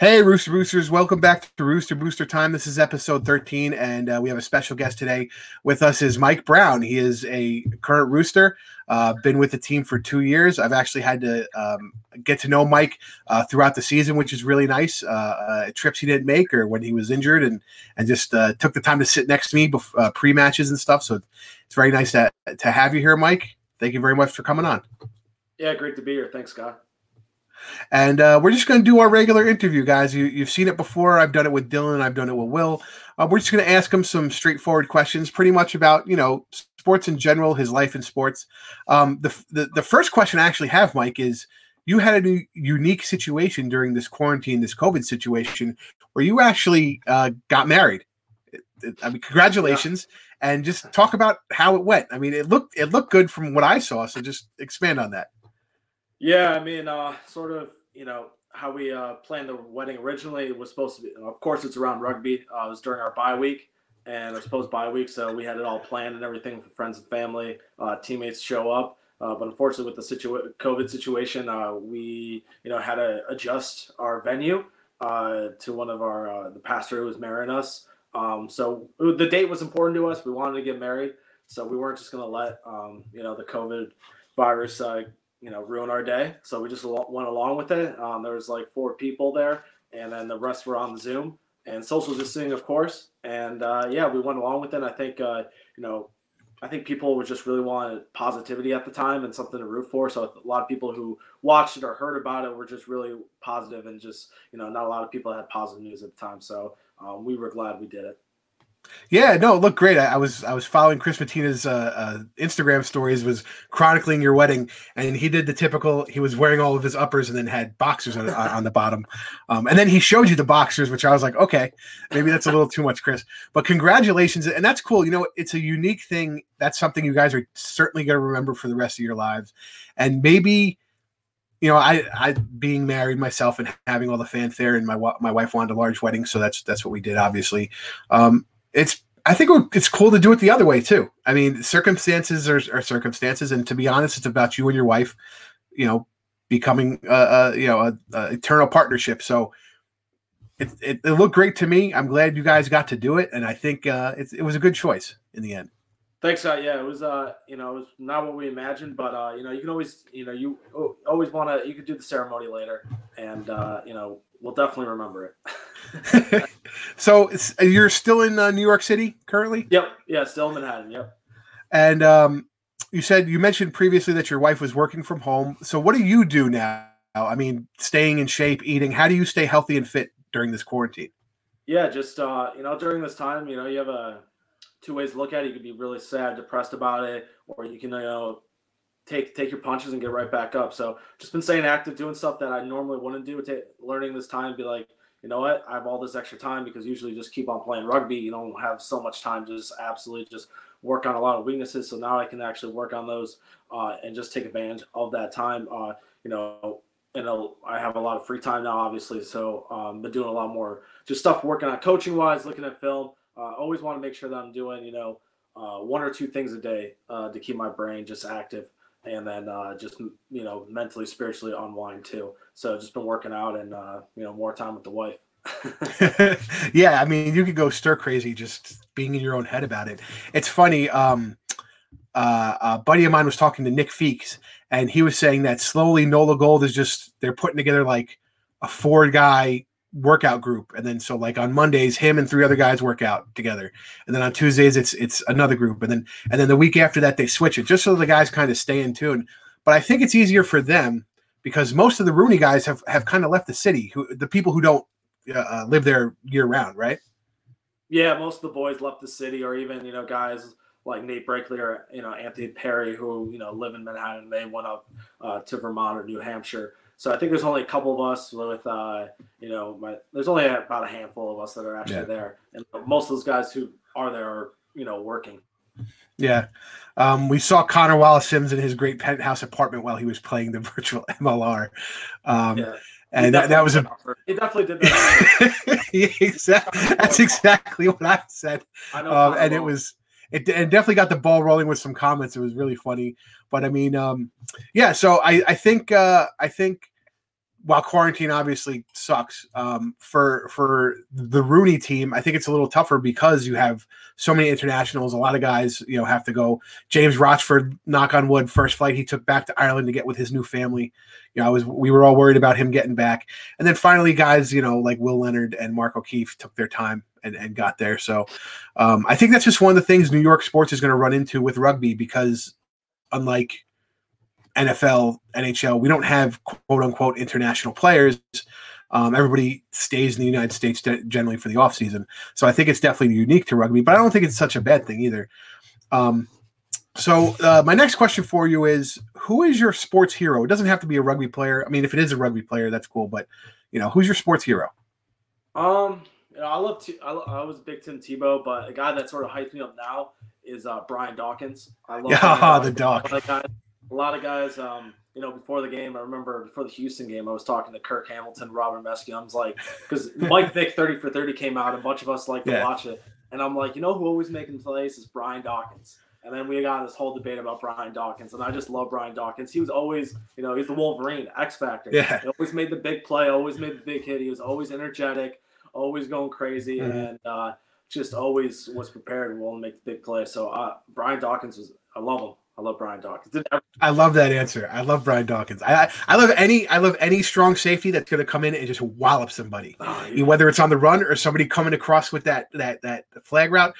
Hey, Rooster Boosters, welcome back to Rooster Booster Time. This is episode 13, and uh, we have a special guest today with us is Mike Brown. He is a current Rooster, uh, been with the team for two years. I've actually had to um, get to know Mike uh, throughout the season, which is really nice. Uh, uh, trips he didn't make or when he was injured, and and just uh, took the time to sit next to me bef- pre matches and stuff. So it's very nice to, to have you here, Mike. Thank you very much for coming on. Yeah, great to be here. Thanks, Scott. And uh, we're just going to do our regular interview, guys. You, have seen it before. I've done it with Dylan. I've done it with Will. Uh, we're just going to ask him some straightforward questions, pretty much about you know sports in general, his life in sports. Um, the, the the first question I actually have, Mike, is you had a unique situation during this quarantine, this COVID situation, where you actually uh, got married. I mean, congratulations, yeah. and just talk about how it went. I mean, it looked it looked good from what I saw. So just expand on that. Yeah, I mean, uh, sort of, you know, how we uh, planned the wedding originally was supposed to be, of course, it's around rugby. Uh, it was during our bye week and our supposed bye week. So we had it all planned and everything for friends and family, uh, teammates show up. Uh, but unfortunately, with the situa- COVID situation, uh, we, you know, had to adjust our venue uh, to one of our, uh, the pastor who was marrying us. Um, so the date was important to us. We wanted to get married. So we weren't just going to let, um, you know, the COVID virus uh, you know ruin our day. So we just went along with it. Um, there was like four people there, and then the rest were on Zoom and social distancing, of course. And uh, yeah, we went along with it. I think uh, you know, I think people were just really wanted positivity at the time and something to root for. So a lot of people who watched it or heard about it were just really positive and just you know, not a lot of people had positive news at the time. So um, we were glad we did it. Yeah, no, it looked great. I, I, was I was following Chris Matina's uh, uh, Instagram stories, was chronicling your wedding, and he did the typical. He was wearing all of his uppers and then had boxers on, on the bottom, um, and then he showed you the boxers, which I was like, okay, maybe that's a little too much, Chris. But congratulations, and that's cool. You know, it's a unique thing. That's something you guys are certainly going to remember for the rest of your lives, and maybe you know, I, I being married myself and having all the fanfare, and my my wife wanted a large wedding, so that's that's what we did, obviously. Um, it's I think it's cool to do it the other way too. I mean, circumstances are, are circumstances, and to be honest, it's about you and your wife, you know, becoming a, a you know a, a, eternal partnership. So it, it, it looked great to me. I'm glad you guys got to do it, and I think uh, it, it was a good choice in the end. Thanks, uh, yeah, it was uh, you know, it was not what we imagined, but uh, you know, you can always, you know, you always want to, you could do the ceremony later, and uh, you know, we'll definitely remember it. so you're still in uh, New York City currently? Yep. Yeah, still in Manhattan. Yep. And um, you said you mentioned previously that your wife was working from home. So what do you do now? I mean, staying in shape, eating. How do you stay healthy and fit during this quarantine? Yeah, just uh, you know, during this time, you know, you have a two ways to look at it. You can be really sad, depressed about it, or you can you know take take your punches and get right back up. So just been staying active, doing stuff that I normally wouldn't do. Take, learning this time, be like, you know what, I have all this extra time because usually just keep on playing rugby. You don't have so much time to just absolutely just work on a lot of weaknesses. So now I can actually work on those uh, and just take advantage of that time. Uh, you know, and I have a lot of free time now, obviously. So um, been doing a lot more just stuff working on coaching wise, looking at film. Uh, always want to make sure that I'm doing, you know, uh, one or two things a day uh, to keep my brain just active and then uh, just you know mentally spiritually unwind too. So just been working out and uh, you know more time with the wife. Yeah i mean you could go stir crazy just being in your own head about it. It's funny um uh, a buddy of mine was talking to nick feeks and he was saying that slowly nola gold is just they're putting together like a four guy workout group and then so like on mondays him and three other guys work out together and then on tuesdays it's it's another group and then and then the week after that they switch it just so the guys kind of stay in tune but i think it's easier for them because most of the rooney guys have have kind of left the city who the people who don't uh, uh, live there year round right yeah most of the boys left the city or even you know guys like Nate Brakeley or you know Anthony Perry who you know live in Manhattan. They went up uh, to Vermont or New Hampshire. So I think there's only a couple of us with, uh, you know, my, there's only about a handful of us that are actually yeah. there, and most of those guys who are there are, you know, working. Yeah, um, we saw Connor Wallace Sims in his great penthouse apartment while he was playing the virtual MLR. Um, yeah. And that, that was a. He definitely did that. exactly. That's exactly what I said. I know. Um, and it was it, it, definitely got the ball rolling with some comments. It was really funny. But I mean, um, yeah. So I I think uh, I think while quarantine obviously sucks um, for for the Rooney team, I think it's a little tougher because you have so many internationals. A lot of guys, you know, have to go. James Rochford, knock on wood, first flight he took back to Ireland to get with his new family. You know, I was we were all worried about him getting back, and then finally, guys, you know, like Will Leonard and Mark O'Keefe took their time and, and got there. So um, I think that's just one of the things New York sports is going to run into with rugby because unlike NFL, NHL, we don't have quote unquote international players. Um, everybody stays in the United States generally for the offseason. So I think it's definitely unique to rugby, but I don't think it's such a bad thing either. Um, so uh, my next question for you is who is your sports hero? It doesn't have to be a rugby player. I mean, if it is a rugby player, that's cool, but you know, who's your sports hero? Um, you know, I love, T- I, I was a big Tim Tebow, but a guy that sort of hypes me up now is uh, Brian Dawkins. I love yeah, the dog a lot of guys, um, you know, before the game, I remember before the Houston game, I was talking to Kirk Hamilton, Robert Mesky. I was like, because Mike Vick 30 for 30 came out, a bunch of us like to yeah. watch it. And I'm like, you know who always making plays is Brian Dawkins. And then we got this whole debate about Brian Dawkins, and I just love Brian Dawkins. He was always, you know, he's the Wolverine, X Factor. Yeah. He always made the big play, always made the big hit. He was always energetic, always going crazy, mm-hmm. and uh, just always was prepared and willing to make the big play. So uh, Brian Dawkins was, I love him. I love Brian Dawkins. I love that answer. I love Brian Dawkins. I, I love any I love any strong safety that's going to come in and just wallop somebody, oh, yeah. whether it's on the run or somebody coming across with that that that flag route.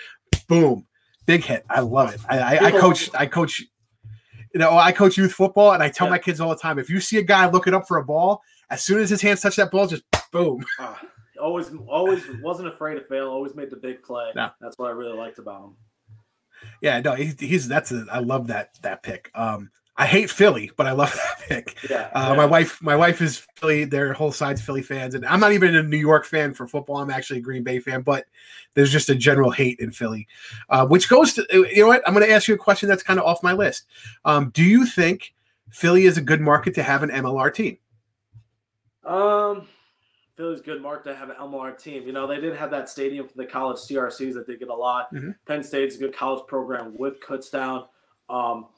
Boom, big hit. I love it. I, I, I coach I coach. You know, I coach youth football, and I tell yeah. my kids all the time: if you see a guy looking up for a ball, as soon as his hands touch that ball, just boom. Uh, always, always wasn't afraid to fail. Always made the big play. No. That's what I really liked about him. Yeah, no, he's, he's that's a, I love that that pick. Um, I hate Philly, but I love that pick. Yeah, uh, yeah. My wife, my wife is Philly. Their whole side's Philly fans, and I'm not even a New York fan for football. I'm actually a Green Bay fan, but there's just a general hate in Philly, uh, which goes to you know what? I'm going to ask you a question that's kind of off my list. Um, do you think Philly is a good market to have an MLR team? Um, Philly's good mark to have an MLR team. You know, they did have that stadium for the college CRCs that they get a lot. Mm-hmm. Penn State's a good college program with Kutztown. Um,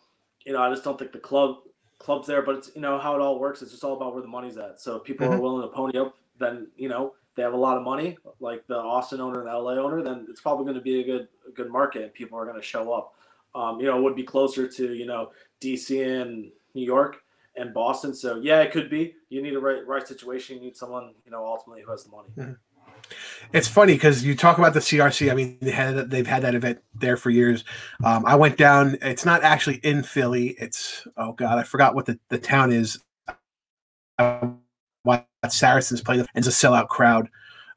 you know, I just don't think the club club's there, but it's you know how it all works. It's just all about where the money's at. So if people mm-hmm. are willing to pony up, then you know they have a lot of money, like the Austin owner and the LA owner, then it's probably going to be a good a good market, and people are going to show up. Um, you know, it would be closer to you know DC and New York and Boston. So yeah, it could be. You need a right right situation. You need someone you know ultimately who has the money. Mm-hmm. It's funny because you talk about the CRC. I mean, they had they've had that event there for years. Um, I went down. It's not actually in Philly. It's oh god, I forgot what the, the town is. I watched Saracens play. And it's a sellout crowd,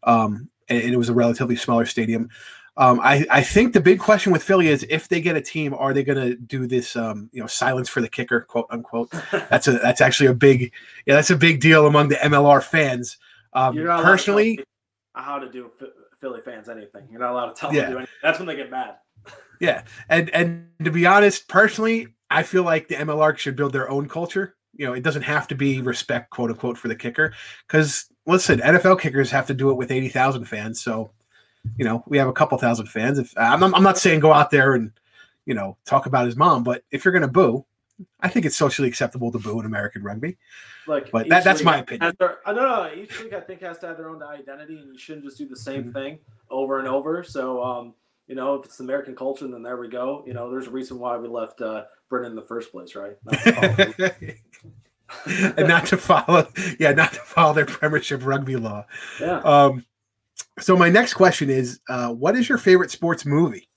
um, and, and, it was a relatively smaller stadium. Um, I, I think the big question with Philly is if they get a team, are they going to do this, um, you know, silence for the kicker, quote unquote? That's a that's actually a big, yeah, that's a big deal among the MLR fans. Um, personally, how to do Philly fans anything. You're not allowed to tell them to do anything. That's when they get mad. yeah, and and to be honest, personally, I feel like the MLR should build their own culture. You know, it doesn't have to be respect, quote unquote, for the kicker, because listen, NFL kickers have to do it with eighty thousand fans, so you know, we have a couple thousand fans. If I'm, I'm not saying go out there and, you know, talk about his mom, but if you're going to boo, I think it's socially acceptable to boo in American rugby. Like, but that, that's my opinion. Their, no, no, each league I think has to have their own identity, and you shouldn't just do the same mm-hmm. thing over and over. So, um, you know, if it's American culture, then there we go. You know, there's a reason why we left uh, Britain in the first place, right? and not to follow, yeah, not to follow their Premiership rugby law. Yeah. Um, so my next question is, uh, what is your favorite sports movie?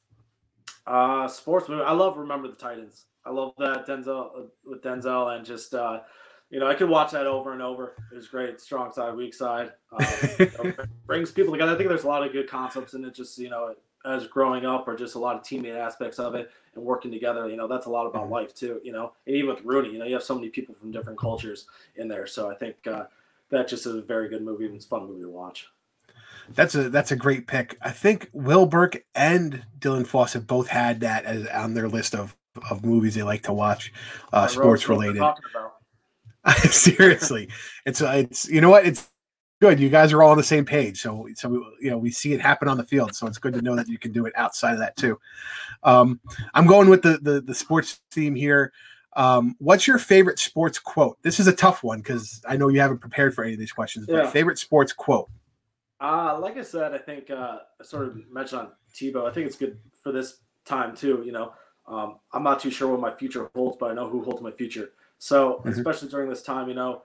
Uh, sports movie. I love Remember the Titans. I love that Denzel uh, with Denzel and just uh, you know I could watch that over and over. It was great, strong side, weak side. Um, brings people together. I think there's a lot of good concepts in it. Just you know, as growing up, or just a lot of teammate aspects of it and working together. You know, that's a lot about mm-hmm. life too. You know, and even with Rooney, you know, you have so many people from different cultures in there. So I think uh, that just is a very good movie. It's a fun movie to watch. That's a that's a great pick. I think Will Burke and Dylan Fawcett both had that as on their list of of movies they like to watch, uh, sports related. Seriously, it's uh, it's you know what it's good. You guys are all on the same page, so so we, you know we see it happen on the field. So it's good to know that you can do it outside of that too. Um, I'm going with the the, the sports theme here. Um, what's your favorite sports quote? This is a tough one because I know you haven't prepared for any of these questions. But Yeah. favorite sports quote? Uh, like I said, I think uh, I sort of mentioned on Tebow. I think it's good for this time too. You know, um, I'm not too sure what my future holds, but I know who holds my future. So Mhm. especially during this time, you know,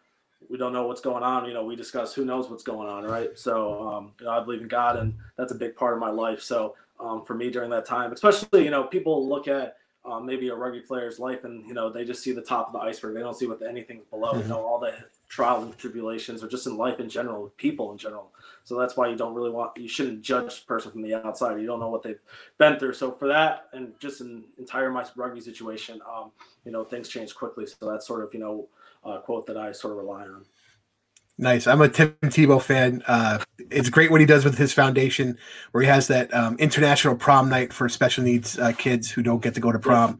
we don't know what's going on. You know, we discuss who knows what's going on, right? So um, you know, I believe in God, and that's a big part of my life. So um, for me during that time, especially you know, people look at um, maybe a rugby player's life, and you know, they just see the top of the iceberg. They don't see what anything below. Mhm. You know, all the trials and tribulations, or just in life in general, people in general. So that's why you don't really want you shouldn't judge a person from the outside. You don't know what they've been through. So for that and just an entire my rugby situation, um, you know, things change quickly. So that's sort of, you know, a quote that I sort of rely on. Nice. I'm a Tim Tebow fan. Uh, it's great what he does with his foundation, where he has that um, international prom night for special needs uh, kids who don't get to go to prom.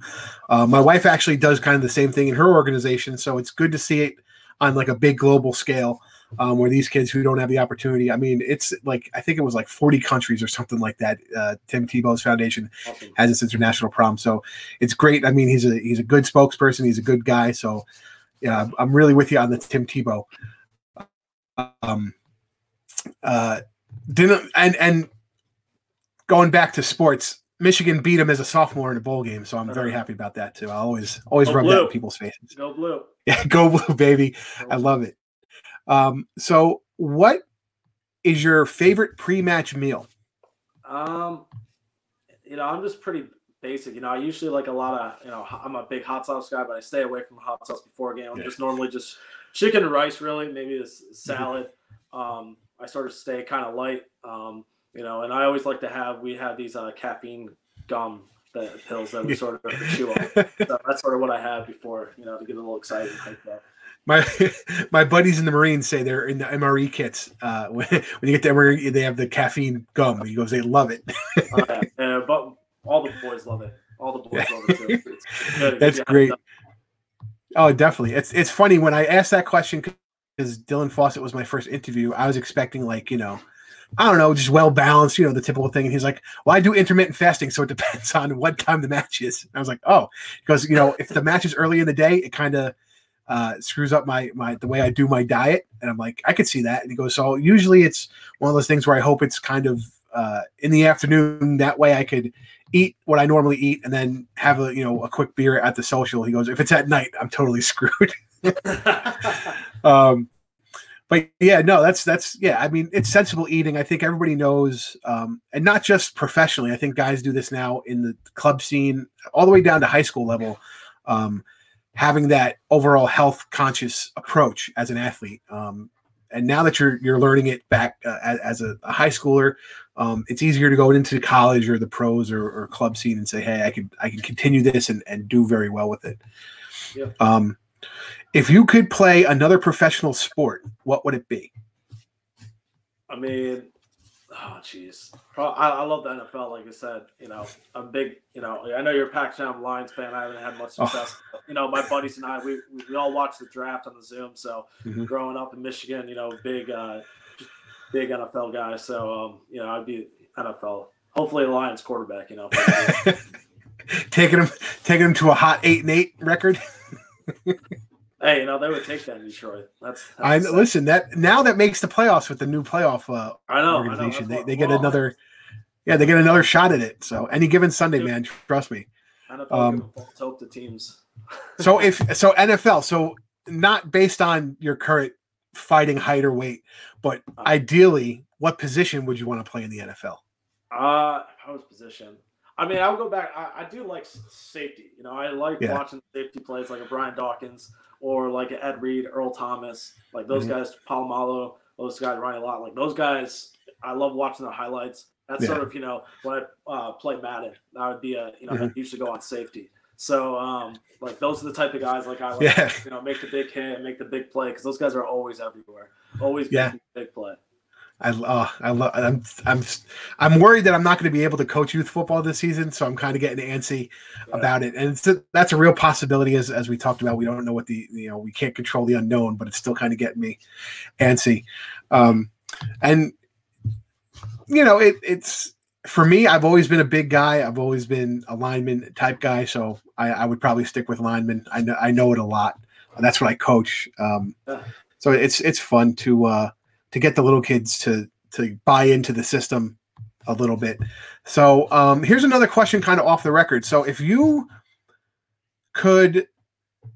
Uh, my wife actually does kind of the same thing in her organization, so it's good to see it on like a big global scale. Um, where these kids who don't have the opportunity, I mean, it's like I think it was like 40 countries or something like that. Uh, Tim Tebow's foundation has this international prom, so it's great. I mean, he's a he's a good spokesperson. He's a good guy. So yeah, I'm really with you on the Tim Tebow um uh didn't and and going back to sports michigan beat him as a sophomore in a bowl game so i'm very Uh-huh. happy about that too i always always Go rub that in people's faces Go blue. yeah go blue baby i love it um so what is your favorite pre-match meal Um, you know, I'm just pretty basic. You know, I usually like a lot of, you know, I'm a big hot sauce guy, but I stay away from hot sauce before a game. I'm Yeah. just normally just chicken and rice, really, maybe a s- salad. Um, I sort of stay kind of light. Um, you know, and I always like to have. We have these uh, caffeine gum that pills that we sort of chew on. So that's sort of what I have before, you know, to get a little excited hyped up. my my buddies in the marines say they're in the mre kits uh when, when you get the mre they have the caffeine gum he goes they love it Uh, yeah, but all the boys love it. All the boys love it too. That's hyped great. Oh, definitely. It's it's funny when I asked that question because Dylan Fawcett was my first interview. I was expecting like you know, I don't know, just well balanced, you know, the typical thing. And he's like, "Well, I do intermittent fasting, so it depends on what time the match is." I was like, "Oh," because you know, if the match is early in the day, it kind of uh, screws up my my the way I do my diet. And I'm like, I could see that. And he goes, "So usually it's one of those things where I hope it's kind of uh, in the afternoon. That way I could." Eat what I normally eat and then have a you know a quick beer at the social. He goes, if it's at night, I'm totally screwed. um, but yeah, no, that's that's yeah. I mean, it's sensible eating. I think everybody knows, um, and not just professionally. I think guys do this now in the club scene, all the way down to high school level. Um, having that overall health conscious approach as an athlete. Um, and now that you're you're learning it back uh, as, as a, a high schooler, um, it's easier to go into college or the pros or, or club scene and say, hey, I could I can continue this and, and do very well with it. Yeah. Um, if you could play another professional sport, what would it be? I mean, oh jeez, I, I love the NFL. Like I said, you know, I'm big. You know, I know you're a Pac-12 Lions fan. I haven't had much Oh. success. You know, my buddies and I, we we, we all watch the draft on the Zoom. So Mhm. growing up in Michigan, you know, big uh, big NFL guy. So um, you know, I'd be NFL. Hopefully, a Lions quarterback. You know. taking him taking him to a hot eight and eight record. hey, you know, they would take that in Detroit. That's, that's I listen that now that makes the playoffs with the new playoff uh, I know. I know. organization. They, they get well, another, yeah, they get another shot at it. So any given Sunday, man, trust me. NFL um, false hope to teams. So if so, NFL. So not based on your current fighting height or weight, but ideally, what position would you want to play in the NFL? Uh, I was position. I mean, I would go back. I, I do like safety. You know, I like Yeah. watching safety plays like a Brian Dawkins or like a Ed Reed, Earl Thomas, like those Mhm. guys, Polamalu, those guys, Ryan Lott, like those guys. I love watching the highlights. That's Yeah. sort of you know when I uh, play Madden, that would be a you know Mhm. I usually go on safety. So um, like those are the type of guys like I like. Yeah. You know, make the big hit, make the big play because those guys are always everywhere, always Yeah. making the big play. I uh, I love. I'm I'm I'm worried that I'm not going to be able to coach youth football this season, so I'm kind of getting antsy Yeah. about it. And it's a, that's a real possibility, as as we talked about. We don't know what the you know we can't control the unknown, but it's still kind of getting me antsy. Um, and you know it it's for me, I've always been a big guy. I've always been a lineman type guy, so I, I would probably stick with lineman. I know I know it a lot. That's what I coach. Um, so it's it's fun to uh, to get the little kids to to buy into the system a little bit. So um, here's another question, kind of off the record. So if you could,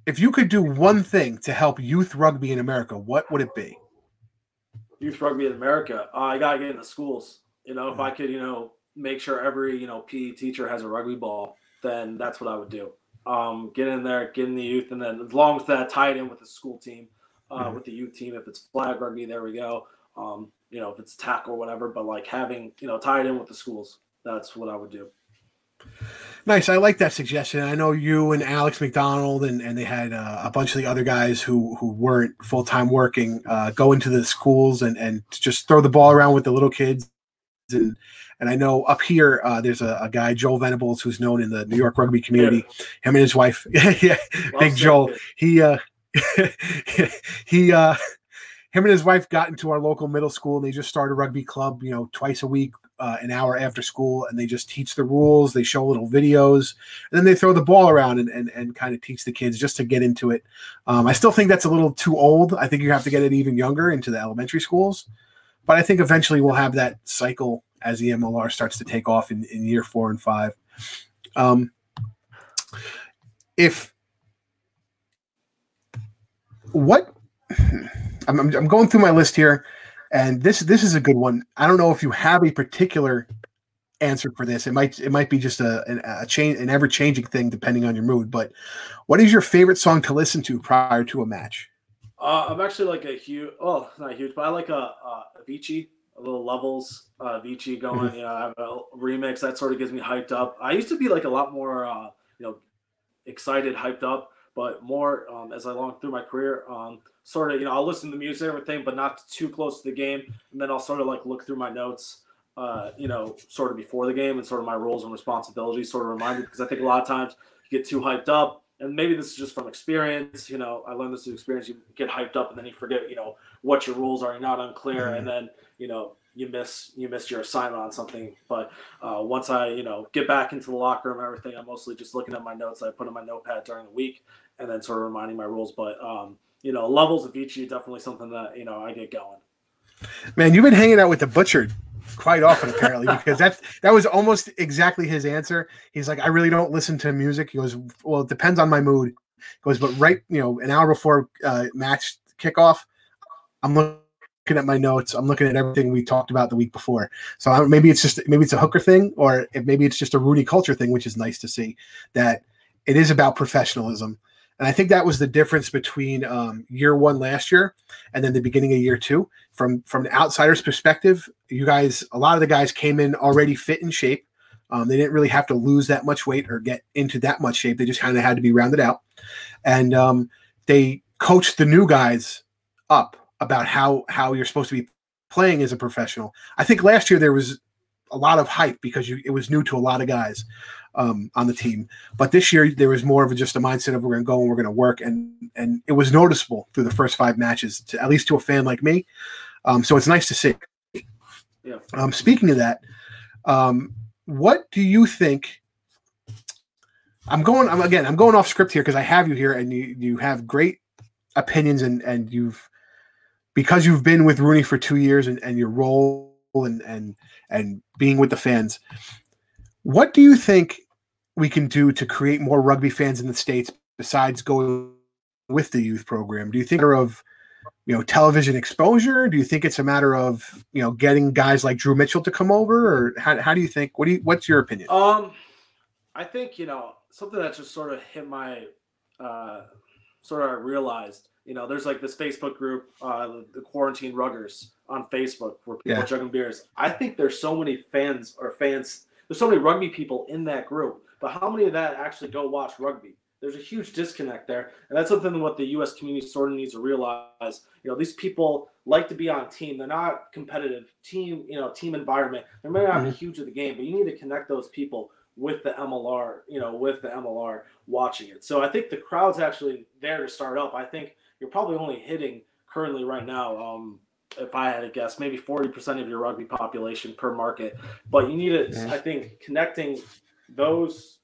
if you could do one thing to help youth rugby in America, what would it be? Youth rugby in America, uh, I gotta get in the schools. You know, if I could, you know, make sure every you know PE teacher has a rugby ball, then that's what I would do. Um, get in there, get in the youth, and then as long as that tied in with the school team, uh, mm-hmm. with the youth team, if it's flag rugby, there we go. Um, you know, if it's tackle or whatever, but like having you know tied in with the schools, that's what I would do. Nice. I like that suggestion. I know you and Alex McDonald and, and they had uh, a bunch of the other guys who, who weren't full time working uh, go into the schools and, and just throw the ball around with the little kids and and I know up here uh, there's a, a, guy Joel Venables who's known in the New York rugby community. Yeah. Him and his wife, yeah, well Big Joel. He uh, he uh, him and his wife got into our local middle school and they just started a rugby club. You know, twice a week, uh, an hour after school, and they just teach the rules. They show little videos, and then they throw the ball around and and, and kind of teach the kids just to get into it. Um, I still think that's a little too old. I think you have to get it even younger into the elementary schools. But I think eventually we'll have that cycle as the MLR starts to take off in, in year four and five. Um, if what I'm, I'm going through my list here, and this this is a good one. I don't know if you have a particular answer for this. It might it might be just a a, a change an ever changing thing depending on your mood. But what is your favorite song to listen to prior to a match? Uh, I'm actually like a huge oh not huge, but I like a, a Avicii a little levels uh, Vici going. Mm-hmm. You know, I have a remix that sort of gets me hyped up. I used to be like a lot more, uh, you know, excited, hyped up, but more um, as I long through my career. Um, sort of, you know, I'll listen to music, everything, but not too close to the game, and then I'll sort of like look through my notes. Uh, you know, sort of before the game and sort of my roles and responsibilities sort of remind me because I think a lot of times you get too hyped up and maybe this is just from experience. You know, I learned this through experience. You get hyped up, and then you forget, you know, what your rules are. You're not unclear, mm-hmm. and then you know you miss you miss your assignment on something. But uh, once I you know get back into the locker room, and everything, I'm mostly just looking at my notes I put in my notepad during the week, and then sort of reminding my rules. But um, you know, levels Avicii definitely something that you know I get going. Man, you've been hanging out with the butcher quite often apparently because that's that was almost exactly his answer. He's like, I really don't listen to music. He goes, well, it depends on my mood. He goes, but right, you know, an hour before uh, match kickoff, I'm looking at my notes. I'm looking at everything we talked about the week before. So I, maybe it's just maybe it's a hooker thing, or maybe it's just a Rooney culture thing, which is nice to see that it is about professionalism. And I think that was the difference between um, year one last year and then the beginning of year two. From from an outsider's perspective, you guys, a lot of the guys came in already fit in shape. Um, they didn't really have to lose that much weight or get into that much shape. They just kind of had to be rounded out, and um, they coached the new guys up about how how you're supposed to be playing as a professional. I think last year there was a lot of hype because you, it was new to a lot of guys um, on the team. But this year there was more of a, just a mindset of we're going to go and we're going to work, and and it was noticeable through the first five matches, to, at least to a fan like me. Um, so it's nice to see. Yeah. Um, speaking of that, um, what do you think? I'm going. I'm again. I'm going off script here because I have you here, and you you have great opinions, and and you've because you've been with Rooney for two years, and, and your role and and and being with the fans. What do you think we can do to create more rugby fans in the states besides going with the youth program? Do you think of you know television exposure? Do you think it's a matter of you know getting guys like Drew Mitchell to come over, or how, how do you think? What do you what's your opinion? Um, I think you know something that just sort of hit my uh, sort of I realized. You know, there's like this Facebook group, uh, the Quarantine Ruggers on Facebook, where people yeah. are chugging beers. I think there's so many fans or fans. There's so many rugby people in that group but how many of that actually go watch rugby? There's a huge disconnect there, and that's something what the U.S. community sort of needs to realize. You know, these people like to be on team. They're not competitive team. You know, team environment. They may not mm-hmm. be huge of the game, but you need to connect those people with the MLR. You know, with the MLR watching it. So I think the crowd's actually there to start up. I think you're probably only hitting currently right now. Um, if I had to guess, maybe 40% of your rugby population per market. But you need to, mm-hmm. I think, connecting those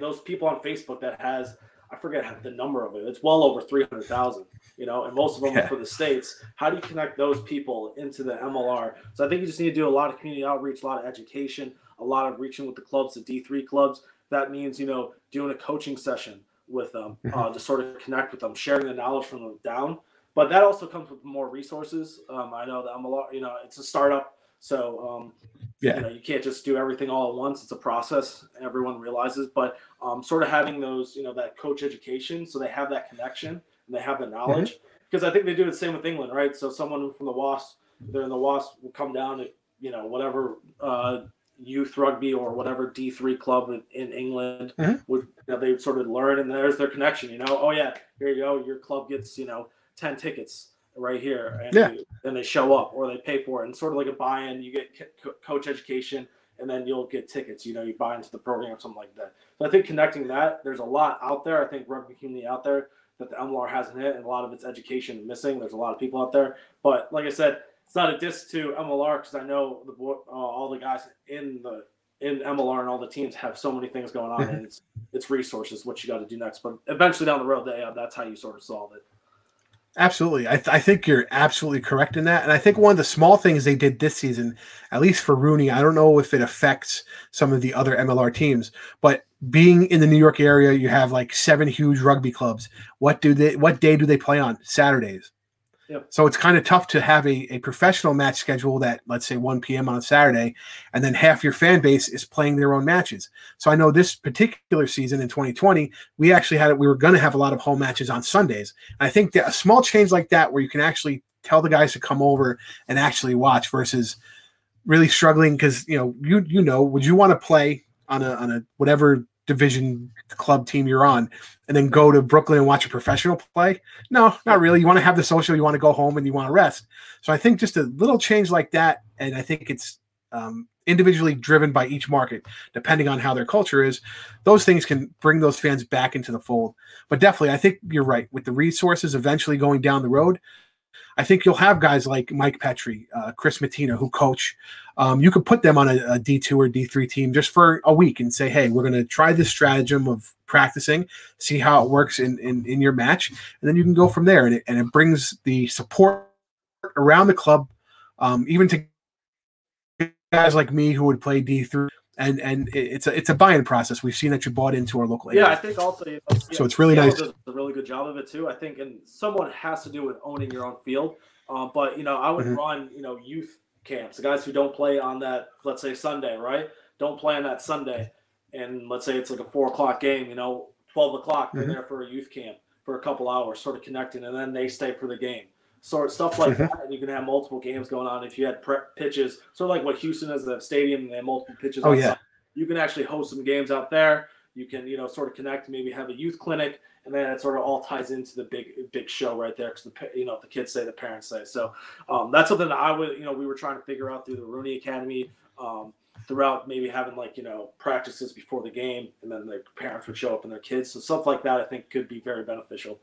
those people on Facebook that has, I forget the number of it. It's well over 300,000, you know, and most of them yeah. are for the states. How do you connect those people into the MLR? So I think you just need to do a lot of community outreach, a lot of education, a lot of reaching with the clubs, the D3 clubs. That means, you know, doing a coaching session with them uh, to sort of connect with them, sharing the knowledge from them down but that also comes with more resources. Um, I know a lot, you know, it's a startup, so um, yeah, you know, you can't just do everything all at once. It's a process. Everyone realizes, but um, sort of having those, you know, that coach education, so they have that connection and they have the knowledge. Mm-hmm. Because I think they do the same with England, right? So someone from the Wasp, they're in the Wasp, will come down to, you know, whatever uh, youth rugby or whatever D3 club in, in England mm-hmm. would you know, they sort of learn and there's their connection, you know. Oh yeah, here you go, your club gets, you know, 10 tickets right here and yeah. then they show up or they pay for it. And sort of like a buy-in you get co- coach education and then you'll get tickets you know you buy into the program or something like that. So i think connecting that there's a lot out there. I think rugby community out there that the mlr hasn't hit and a lot of its education missing. There's a lot of people out there. But like i said it's not a diss to mlr because i know the uh, all the guys in the in mlr and all the teams have so many things going on mm-hmm. and it's it's resources what you got to do next. But eventually down the road they, uh, that's how you sort of solve it Absolutely. I, th- I think you're absolutely correct in that. And I think one of the small things they did this season, at least for Rooney, I don't know if it affects some of the other MLR teams, but being in the New York area, you have like seven huge rugby clubs. What do they what day do they play on? Saturdays. Yep. So it's kind of tough to have a, a professional match schedule that, let's say, 1 p.m. on a Saturday, and then half your fan base is playing their own matches. So I know this particular season in 2020, we actually had it, we were going to have a lot of home matches on Sundays. And I think that a small change like that, where you can actually tell the guys to come over and actually watch versus really struggling because, you know, you, you know, would you want to play on a, on a whatever division club team you're on and then go to Brooklyn and watch a professional play? No, not really. You want to have the social, you want to go home and you want to rest. So I think just a little change like that, and I think it's um, individually driven by each market, depending on how their culture is. Those things can bring those fans back into the fold. But definitely, I think you're right. With the resources eventually going down the road, I think you'll have guys like Mike Petri, uh, Chris Mattina, who coach. Um, you could put them on a a D2 or D3 team just for a week and say, hey, we're going to try this stratagem of practicing, see how it works in, in, in your match. And then you can go from there. And it, and it brings the support around the club, um, even to guys like me who would play D3 and and it's a it's a buy-in process. We've seen that you bought into our local area. Yeah, I think also you know, so it's really Seattle nice. Does a really good job of it too. I think, and someone has to do with owning your own field. Uh, but you know, I would mm-hmm. run you know youth camps. The guys who don't play on that, let's say Sunday, right? Don't play on that Sunday, and let's say it's like a four o'clock game. You know, twelve o'clock. They're mm-hmm. there for a youth camp for a couple hours, sort of connecting, and then they stay for the game sort of stuff like mm-hmm. that. And you can have multiple games going on if you had prep pitches, sort of like what Houston has a stadium and they have multiple pitches. Oh yeah. You can actually host some games out there. You can you know sort of connect, maybe have a youth clinic, and then it sort of all ties into the big big show right there because the you know the kids say the parents say. So um, that's something that I would you know we were trying to figure out through the Rooney Academy. Um, throughout maybe having like you know practices before the game and then the parents would show up and their kids so stuff like that i think could be very beneficial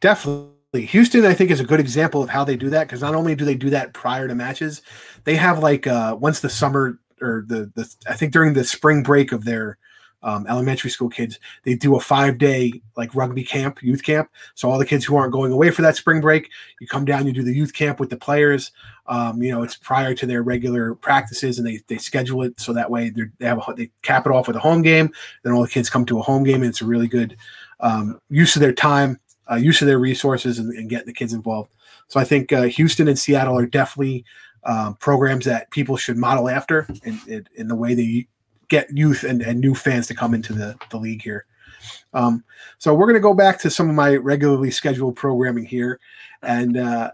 definitely Houston, I think, is a good example of how they do that because not only do they do that prior to matches, they have like uh, once the summer or the the I think during the spring break of their um, elementary school kids, they do a five day like rugby camp, youth camp. So all the kids who aren't going away for that spring break, you come down, you do the youth camp with the players. Um, you know, it's prior to their regular practices, and they they schedule it so that way they have a, they cap it off with a home game. Then all the kids come to a home game, and it's a really good um, use of their time uh, use of their resources and, and, getting the kids involved. So I think uh, Houston and Seattle are definitely um, programs that people should model after in, in, in, the way they get youth and, and new fans to come into the, the league here. Um, so we're going to go back to some of my regularly scheduled programming here. And uh,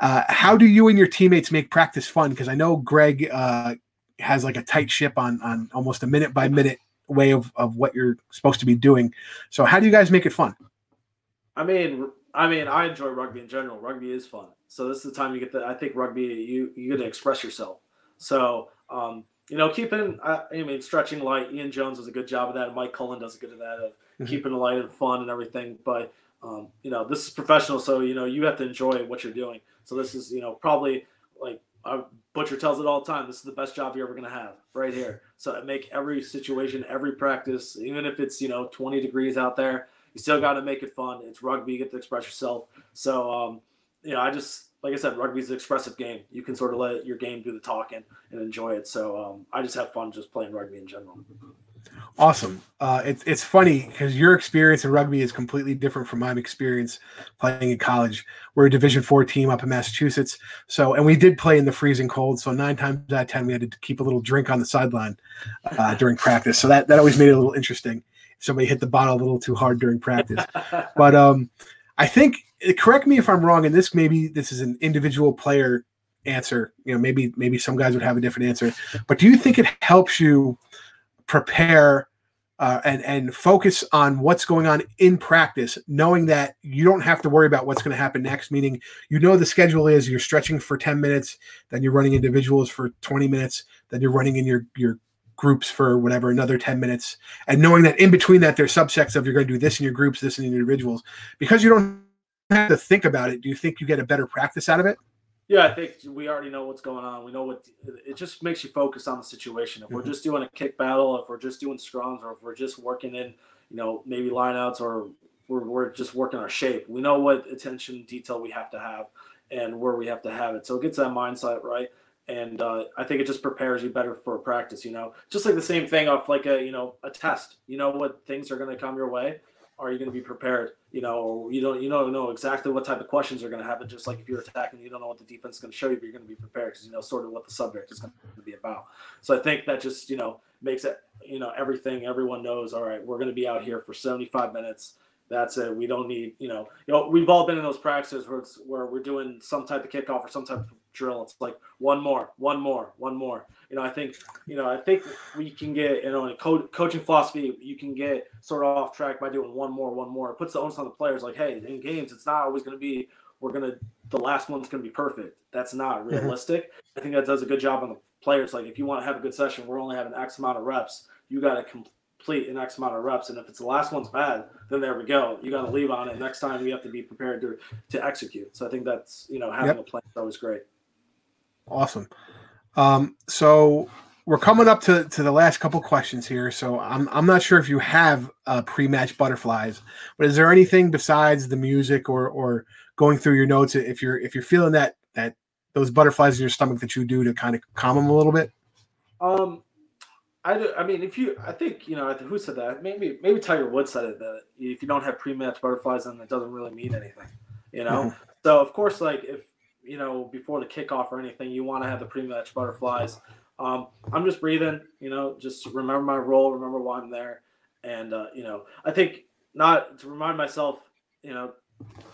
uh, how do you and your teammates make practice fun? Because I know Greg uh, has like a tight ship on on almost a minute by minute way of, of what you're supposed to be doing. So how do you guys make it fun? I mean, I mean, I enjoy rugby in general. Rugby is fun. So this is the time you get the. I think rugby, you you get to express yourself. So um, you know, keeping. I, I, mean, stretching light. Ian Jones does a good job of that. Mike Cullen does a good of that of mm-hmm. keeping it light and fun and everything. But um, you know, this is professional, so you know you have to enjoy what you're doing. So this is, you know, probably like uh, Butcher tells it all the time. This is the best job you're ever gonna have, right here. So make every situation, every practice, even if it's you know 20 degrees out there, you still got to make it fun. It's rugby, you get to express yourself. So um, you know, I just like I said, rugby is an expressive game. You can sort of let your game do the talking and enjoy it. So um, I just have fun just playing rugby in general. Awesome. Uh, it's it's funny because your experience in rugby is completely different from my experience playing in college. We're a Division Four team up in Massachusetts, so and we did play in the freezing cold. So nine times out of ten, we had to keep a little drink on the sideline uh, during practice. So that that always made it a little interesting. If somebody hit the bottle a little too hard during practice, but um, I think correct me if I'm wrong, and this maybe this is an individual player answer. You know, maybe maybe some guys would have a different answer, but do you think it helps you? prepare uh, and and focus on what's going on in practice, knowing that you don't have to worry about what's going to happen next. Meaning, you know the schedule is you're stretching for ten minutes, then you're running individuals for twenty minutes, then you're running in your your groups for whatever another 10 minutes and knowing that in between that there's subsects of you're going to do this in your groups this in your individuals because you don't have to think about it do you think you get a better practice out of it yeah, I think we already know what's going on. We know what it just makes you focus on the situation. If we're mm-hmm. just doing a kick battle, if we're just doing scrums, or if we're just working in, you know, maybe lineouts, or we're, we're just working our shape, we know what attention detail we have to have and where we have to have it. So it gets that mindset right. And uh, I think it just prepares you better for practice. You know, just like the same thing off like a you know a test. You know what things are going to come your way are you going to be prepared? You know, you don't you don't know exactly what type of questions are going to happen. Just like if you're attacking, you don't know what the defense is going to show you, but you're going to be prepared because you know sort of what the subject is going to be about. So I think that just you know makes it you know everything everyone knows. All right, we're going to be out here for 75 minutes. That's it. We don't need you know you know we've all been in those practices where where we're doing some type of kickoff or some type of drill. It's like one more, one more, one more you know, I think, you know, I think we can get, you know, in a co- coaching philosophy, you can get sort of off track by doing one more, one more. It puts the onus on the players. Like, hey, in games, it's not always going to be we're going to the last one's going to be perfect. That's not mm-hmm. realistic. I think that does a good job on the players. Like, if you want to have a good session, we're only having X amount of reps. You got to complete an X amount of reps, and if it's the last one's bad, then there we go. You got to leave on it. Next time, we have to be prepared to to execute. So I think that's you know having yep. a plan is always great. Awesome. Um, so we're coming up to, to the last couple questions here. So I'm I'm not sure if you have uh, pre-match butterflies, but is there anything besides the music or or going through your notes if you're if you're feeling that that those butterflies in your stomach that you do to kind of calm them a little bit? Um, I do, I mean, if you, I think you know, who said that? Maybe maybe Tiger Woods said it that if you don't have pre-match butterflies, then it doesn't really mean anything. You know. Mm-hmm. So of course, like if you know, before the kickoff or anything, you want to have the pre-match butterflies. Um, I'm just breathing, you know, just remember my role, remember why I'm there, and uh, you know, I think not to remind myself, you know,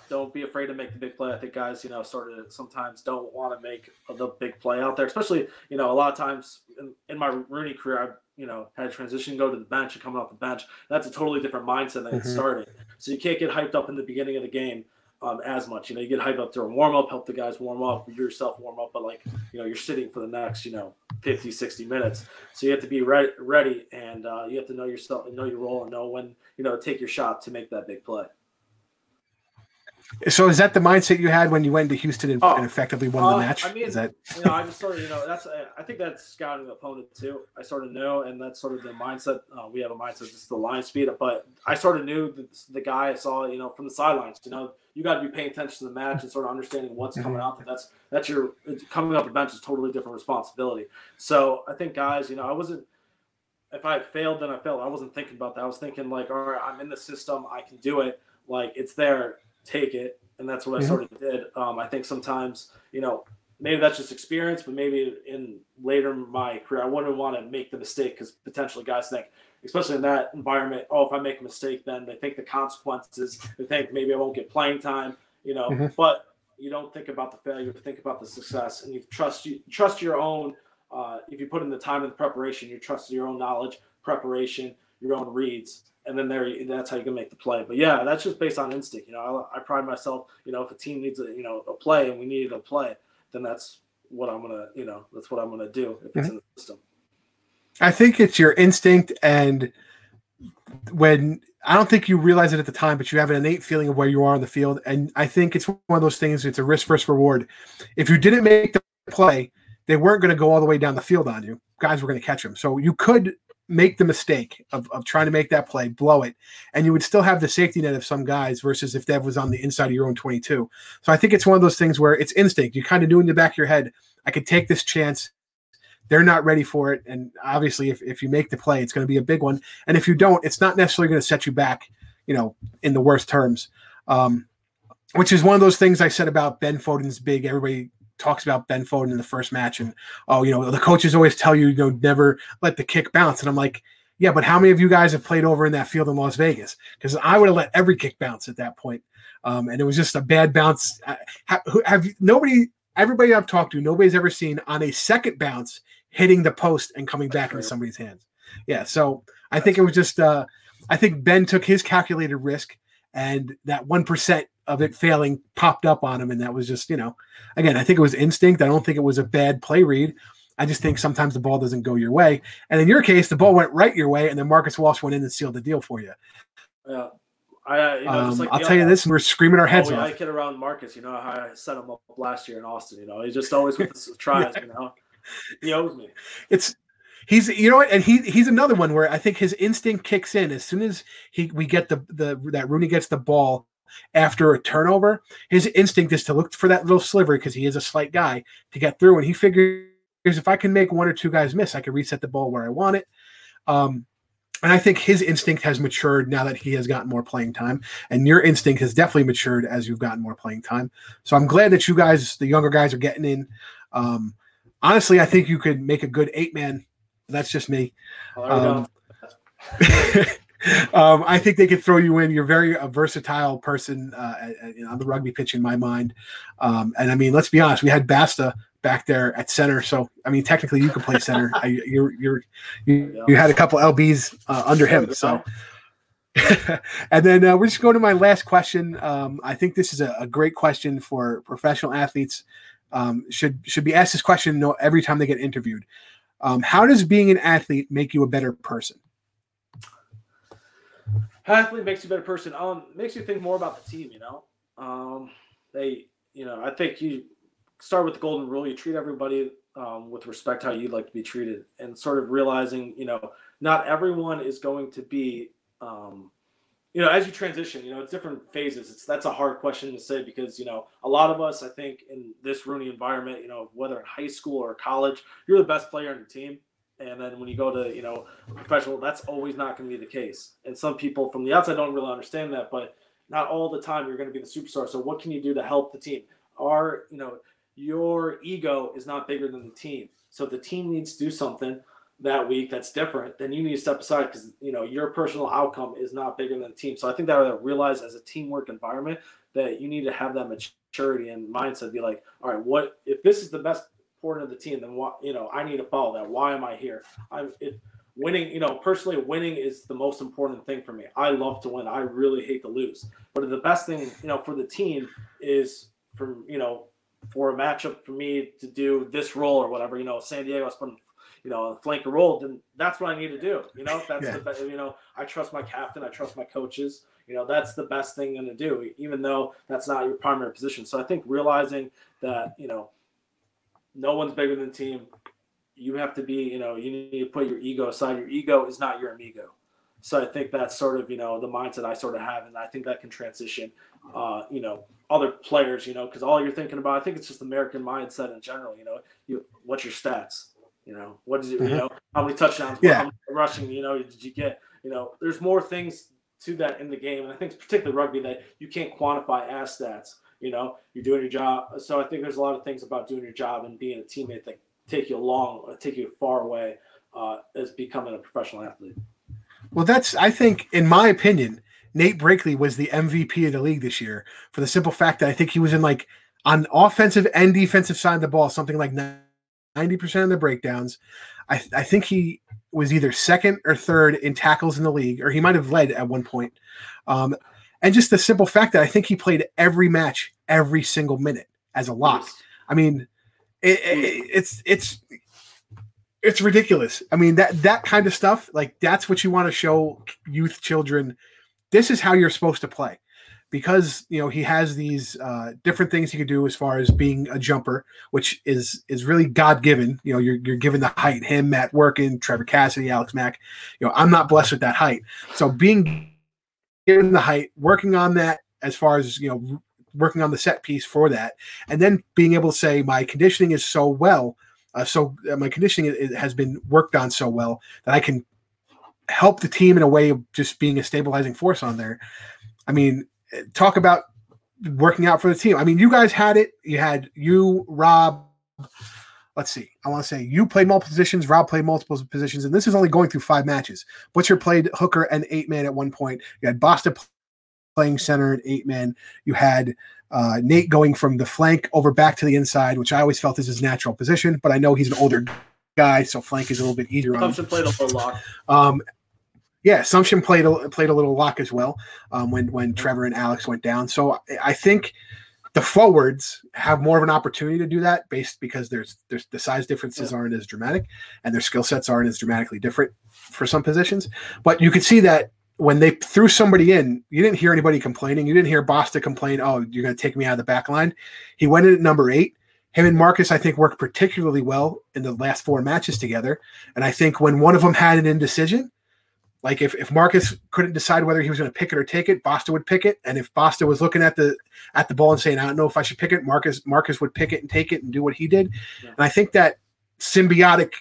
don't be afraid to make the big play. I think guys, you know, sort of sometimes don't want to make the big play out there, especially you know, a lot of times in, in my Rooney career, I you know had a transition, go to the bench, and coming off the bench. That's a totally different mindset than mm-hmm. starting. So you can't get hyped up in the beginning of the game um, as much. You know, you get hyped up during warm up, help the guys warm up, yourself warm up, but like, you know, you're sitting for the next, you know, 50, 60 minutes. So you have to be ready, ready and uh, you have to know yourself and know your role and know when, you know, take your shot to make that big play. So is that the mindset you had when you went to Houston and, oh, and effectively won the uh, match? I mean, is that you know, I just sort of you know that's I think that's scouting the opponent too. I sort of know, and that's sort of the mindset. Uh, we have a mindset just the line speed, but I sort of knew the, the guy I saw you know from the sidelines. You know, you got to be paying attention to the match and sort of understanding what's coming mm-hmm. out. That's that's your coming up the bench is totally different responsibility. So I think guys, you know, I wasn't. If I failed, then I failed. I wasn't thinking about that. I was thinking like, all right, I'm in the system. I can do it. Like it's there. Take it and that's what I sort of did. Um, I think sometimes, you know, maybe that's just experience, but maybe in later in my career, I wouldn't want to make the mistake because potentially guys think, especially in that environment, oh, if I make a mistake, then they think the consequences. They think maybe I won't get playing time, you know. Mm-hmm. But you don't think about the failure, think about the success, and you trust you trust your own. Uh, if you put in the time and the preparation, you trust your own knowledge, preparation, your own reads, and then there that's how you can make the play. But yeah, that's just based on instinct. You know, I, I pride myself. You know, if a team needs a you know a play and we needed a play, then that's what I'm gonna you know that's what I'm gonna do if mm-hmm. it's in the system. I think it's your instinct and when I don't think you realize it at the time, but you have an innate feeling of where you are on the field. And I think it's one of those things, it's a risk versus reward. If you didn't make the play, they weren't going to go all the way down the field on you. Guys were going to catch them. So you could make the mistake of, of trying to make that play, blow it, and you would still have the safety net of some guys versus if Dev was on the inside of your own 22. So I think it's one of those things where it's instinct. You kind of knew in the back of your head, I could take this chance. They're not ready for it. And obviously, if, if you make the play, it's going to be a big one. And if you don't, it's not necessarily going to set you back, you know, in the worst terms. Um, which is one of those things I said about Ben Foden's big. Everybody talks about Ben Foden in the first match, and oh, you know, the coaches always tell you, you know, never let the kick bounce. And I'm like, yeah, but how many of you guys have played over in that field in Las Vegas? Because I would have let every kick bounce at that point. Um, and it was just a bad bounce. Have, have nobody, everybody I've talked to, nobody's ever seen on a second bounce hitting the post and coming back into somebody's hands. Yeah, so I think it was just, uh, I think Ben took his calculated risk, and that one percent of it failing popped up on him, and that was just, you know, again, I think it was instinct. I don't think it was a bad play read. I just think sometimes the ball doesn't go your way, and in your case, the ball went right your way, and then Marcus Walsh went in and sealed the deal for you. Yeah. I, you know, Um, like I'll tell you this, we're screaming our heads oh, yeah, I off. kid around Marcus. You know how I set him up last year in Austin. You know, he just always with the tries. You know, he owes me. It's he's you know what, and he he's another one where I think his instinct kicks in as soon as he we get the the that RUNY gets the ball after a turnover. His instinct is to look for that little sliver because he is a slight guy to get through, and he figures if I can make one or two guys miss, I can reset the ball where I want it. Um, and I think his instinct has matured now that he has gotten more playing time, and your instinct has definitely matured as you've gotten more playing time. So I'm glad that you guys, the younger guys, are getting in. Um, honestly, I think you could make a good eight man. That's just me. Oh, Um, um, I think they could throw you in. You're very a versatile person uh, on the rugby pitch, in my mind. Um, and I mean, let's be honest. We had Basta back there at center, so I mean, technically, you could play center. I, you're you're you, you had a couple lbs uh, under him, so. and then uh, we're just going to my last question. Um, I think this is a, a great question for professional athletes. Um, should should be asked this question no, every time they get interviewed. Um, how does being an athlete make you a better person? athlete makes you a better person. Um, makes you think more about the team. You know, um, they, you know, I think you start with the golden rule. You treat everybody um, with respect how you'd like to be treated, and sort of realizing, you know, not everyone is going to be, um, you know, as you transition, you know, it's different phases. It's that's a hard question to say because you know a lot of us, I think, in this RUNY environment, you know, whether in high school or college, you're the best player on your team. And then when you go to, you know, professional, that's always not going to be the case. And some people from the outside don't really understand that, but not all the time you're going to be the superstar. So what can you do to help the team? Are you know, your ego is not bigger than the team. So the team needs to do something that week that's different, then you need to step aside because you know your personal outcome is not bigger than the team. So I think that I realize as a teamwork environment that you need to have that maturity and mindset. Be like, all right, what if this is the best portion of the team? Then what? You know, I need to follow that. Why am I here? I'm if winning. You know, personally, winning is the most important thing for me. I love to win. I really hate to lose. But the best thing, you know, for the team is from you know for a matchup for me to do this role or whatever. You know, San Diego is putting you know, a flanker role, then that's what I need to do. You know, that's Yeah. the best. You know, I trust my captain. I trust my coaches. You know, that's the best thing going to do, even though that's not your primary position. So I think realizing that you know, no one's bigger than the team. You have to be, you know, you need to put your ego aside. Your ego is not your amigo. So I think that's sort of, you know, the mindset I sort of have, and I think that can transition, uh, you know, other players, you know, because all you're thinking about, I think it's just American mindset in general. You know, you what's your stats? You know, what is it? You Mhm. know, how many touchdowns? Yeah. How many rushing? You know, did you get? You know, there's more things to that in the game, and I think it's particularly rugby that you can't quantify as stats. You know, you're doing your job. So I think there's a lot of things about doing your job and being a teammate that take you along, take you far away uh, as becoming a professional athlete. Well, that's I think, in my opinion, Nate Brakeley was the MVP of the league this year for the simple fact that I think he was in like on offensive and defensive side of the ball, something like ninety percent of the breakdowns. I, I think he was either second or third in tackles in the league, or he might have led at one point. Um, and just the simple fact that I think he played every match, every single minute as a lock. I mean, it, it, it's it's it's ridiculous. I mean that that kind of stuff, like that's what you want to show youth children this is how you're supposed to play because you know he has these uh, different things he could do as far as being a jumper, which is is really God given. You know, you're you're given the height. Him, Matt Workin, Trevor Cassidy, Alex Mack. You know, I'm not blessed with that height. So being given the height, working on that as far as you know, working on the set piece for that, and then being able to say my conditioning is so well. Uh, so uh, my conditioning has been worked on so well that I can help the team in a way of just being a stabilizing force on there. I mean, talk about working out for the team. I mean, you guys had it. You had you, Rob. Let's see. I want to say you played multiple positions. Rob played multiple positions, and this is only going through five matches. Butcher played hooker and eight man at one point. You had Basta playing center and eight man. You had uh, Nate going from the flank over back to the inside, which I always felt is his natural position. But I know he's an older guy, so flank is a little bit easier. Assumption played a little lock. Um, yeah, Assumption played a, played a little lock as well um, when when Trevor and Alex went down. So I think the forwards have more of an opportunity to do that based because there's there's the size differences yeah. aren't as dramatic and their skill sets aren't as dramatically different for some positions. But you could see that when they threw somebody in, you didn't hear anybody complaining. You didn't hear Basta complain, "Oh, you're going to take me out of the back line." He went in at number eight. Him and Marcus, I think, worked particularly well in the last four matches together. And I think when one of them had an indecision, like if, if Marcus couldn't decide whether he was going to pick it or take it, Basta would pick it. And if Basta was looking at the at the ball and saying, I don't know if I should pick it, Marcus Marcus would pick it and take it and do what he did. Yeah. And I think that symbiotic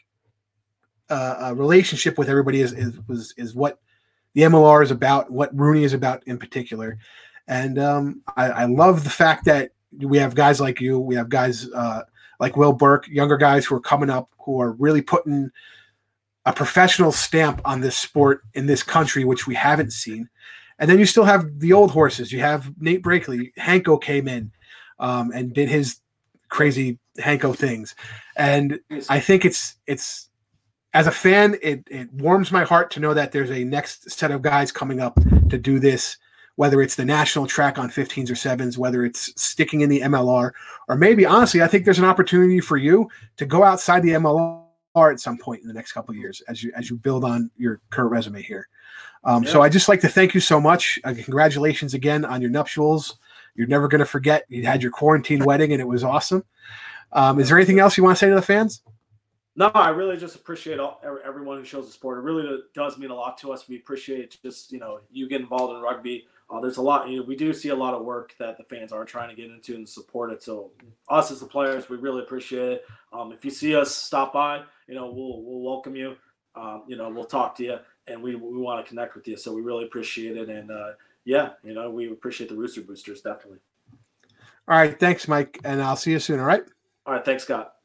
uh, uh, relationship with everybody is, is was is what the MLR is about, what RUNY is about in particular. And um, I, I, love the fact that we have guys like you, we have guys uh, like Will Burke, younger guys who are coming up who are really putting a professional stamp on this sport in this country, which we haven't seen. And then you still have the old horses. You have Nate Brakeley. Hanko came in um, and did his crazy Hanko things, and I think it's it's as a fan, it it warms my heart to know that there's a next set of guys coming up to do this. Whether it's the national track on 15s or sevens, whether it's sticking in the MLR, or maybe honestly, I think there's an opportunity for you to go outside the MLR at some point in the next couple of years as you as you build on your current resume here. Um, yeah. So I just like to thank you so much. Uh, congratulations again on your nuptials. You're never going to forget. You had your quarantine wedding and it was awesome. Um, is there anything else you want to say to the fans? No, I really just appreciate all, everyone who shows the sport. It really does mean a lot to us. We appreciate just you know you get involved in rugby. Uh, there's a lot. You know, we do see a lot of work that the fans are trying to get into and support it. So us as the players, we really appreciate it. Um, if you see us stop by, you know, we'll we'll welcome you. Um, you know, we'll talk to you, and we we want to connect with you. So we really appreciate it, and uh, yeah, you know, we appreciate the Rooster Boosters definitely. All right, thanks, Mike, and I'll see you soon. All right. All right, thanks, Scott.